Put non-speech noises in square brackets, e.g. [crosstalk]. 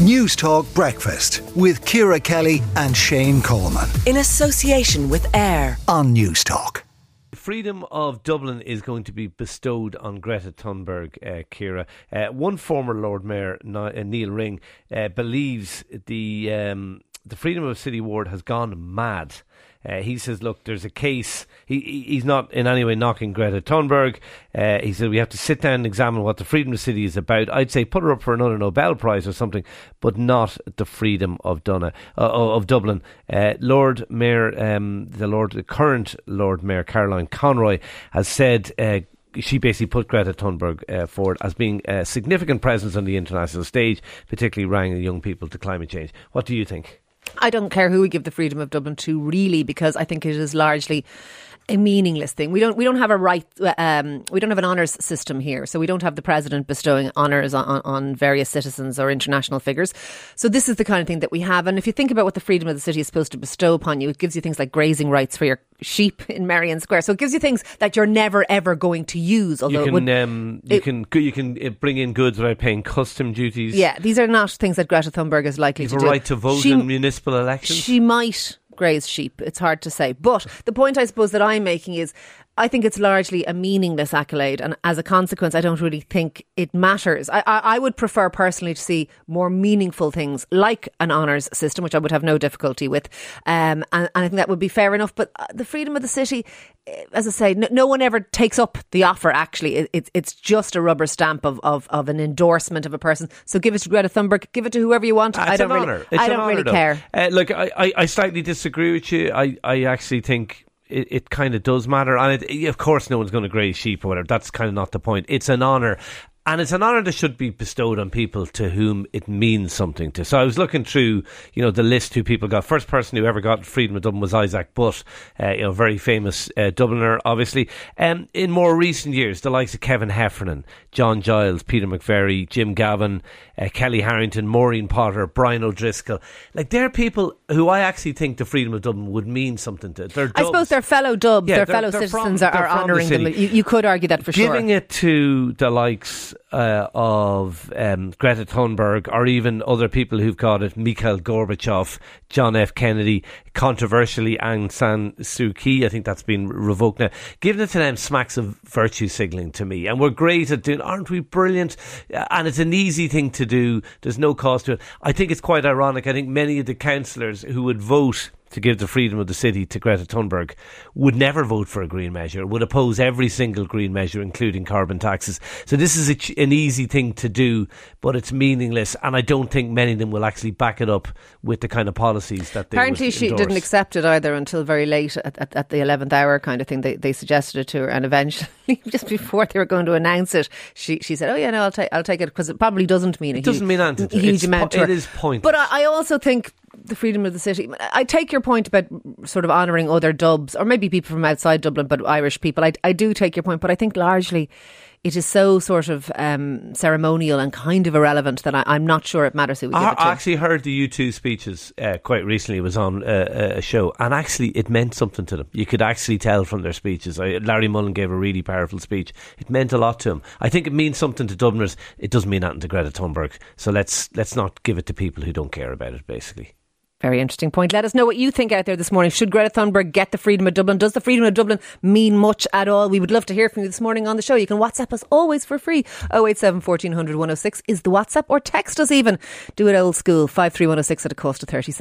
Newstalk Breakfast with Ciara Kelly and Shane Coleman. In association with AIR on Newstalk. Freedom of Dublin is going to be bestowed on Greta Thunberg, uh, Ciara. Uh, one former Lord Mayor, uh, Nial Ring, uh, believes the um, the Freedom of City Ward has gone mad uh, he says, look, there's a case. He, he's not in any way knocking Greta Thunberg. Uh, he said we have to sit down and examine what the freedom of city is about. I'd say put her up for another Nobel Prize or something, but not the freedom of Duna, uh, of Dublin. Uh, Lord Mayor, um, the Lord, the current Lord Mayor Caroline Conroy has said uh, she basically put Greta Thunberg uh, forward as being a significant presence on the international stage, particularly rallying young people to climate change. What do you think? I don't care who we give the freedom of Dublin to, really, because I think it is largely a meaningless thing. We don't we don't have a right um, we don't have an honours system here, so we don't have the president bestowing honours on, on, various citizens or international figures. So this is the kind of thing that we have. And if you think about what the freedom of the city is supposed to bestow upon you, it gives you things like grazing rights for your sheep in Merrion Square. So it gives you things that you're never ever going to use. Although you can would, um, you it, can you can uh, bring in goods without paying custom duties. Yeah, these are not things that Greta Thunberg is likely to have do. a right to vote she, in municipal elections. She might graze sheep. It's hard to say. But the point I suppose that I'm making is I think it's largely a meaningless accolade, and as a consequence, I don't really think it matters. I, I, I, would prefer personally to see more meaningful things like an honours system, which I would have no difficulty with, um, and, and, I think that would be fair enough. But uh, the freedom of the city, eh, as I say, no, no one ever takes up the offer. Actually, it, it's it's just a rubber stamp of, of, of an endorsement of a person. So give it to Greta Thunberg, give it to whoever you want. Uh, I don't really, I don't really care. Uh, look, I, I, I slightly disagree with you. I, I actually think it, it kind of does matter. And it, of course, no one's going to graze sheep or whatever. That's kind of not the point. It's an honour. And it's an honour that should be bestowed on people to whom it means something to. So I was looking through, you know, the list who people got. First person who ever got freedom of Dublin was Isaac Butt, uh, you know, very famous uh, Dubliner, obviously. Um, in more recent years, the likes of Kevin Heffernan, John Giles, Peter McVerry, Jim Gavin, uh, Kellie Harrington, Maureen Potter, Brian O'Driscoll, like they're people who I actually think the freedom of Dublin would mean something to. They're I suppose they're fellow Dubs, yeah, their fellow they're citizens from, are, are honouring the them. You, you, could argue that for Giving sure. Giving it to the likes uh, of um, Greta Thunberg or even other people who've got it, Mikhail Gorbachev, John F. Kennedy, controversially Aung San Suu Kyi. I think that's been revoked now. Giving it to them smacks of virtue signalling to me. And we're great at doing, aren't we brilliant? And it's an easy thing to do. There's no cost to it. I think it's quite ironic. I think many of the councillors who would vote to give the freedom of the city to Greta Thunberg would never vote for a green measure, would oppose every single green measure, including carbon taxes. So this is a, an easy thing to do, but it's meaningless, and I don't think many of them will actually back it up with the kind of policies that they. Apparently, she endorse. didn't accept it either until very late at, at, at the eleventh hour, kind of thing. They, they suggested it to her, and eventually, [laughs] just before they were going to announce it, she she said, "Oh yeah, no, I'll take I'll take it," because it probably doesn't mean it doesn't mean anything. huge it's amount. Po- it is pointless. But I, I also think the freedom of the city. I take your point about sort of honouring other dubs, or maybe people from outside Dublin, but Irish people. I, I do take your point, but I think largely it is so sort of um, ceremonial and kind of irrelevant that I, am not sure it matters who we give I, it to. I actually heard the U2 speeches uh, quite recently. It was on uh, a show, and actually it meant something to them. You could actually tell from their speeches. I, Larry Mullen gave a really powerful speech. It meant a lot to him. I think it means something to Dubliners. It doesn't mean nothing to Greta Thunberg. So let's let's not give it to people who don't care about it. Basically. Very interesting point. Let us know what you think out there this morning. Should Greta Thunberg get the freedom of Dublin? Does the freedom of Dublin mean much at all? We would love to hear from you this morning on the show. You can WhatsApp us always for free. 087 1400 106 is the WhatsApp or text us even. Do it old school 53106 at a cost of 37.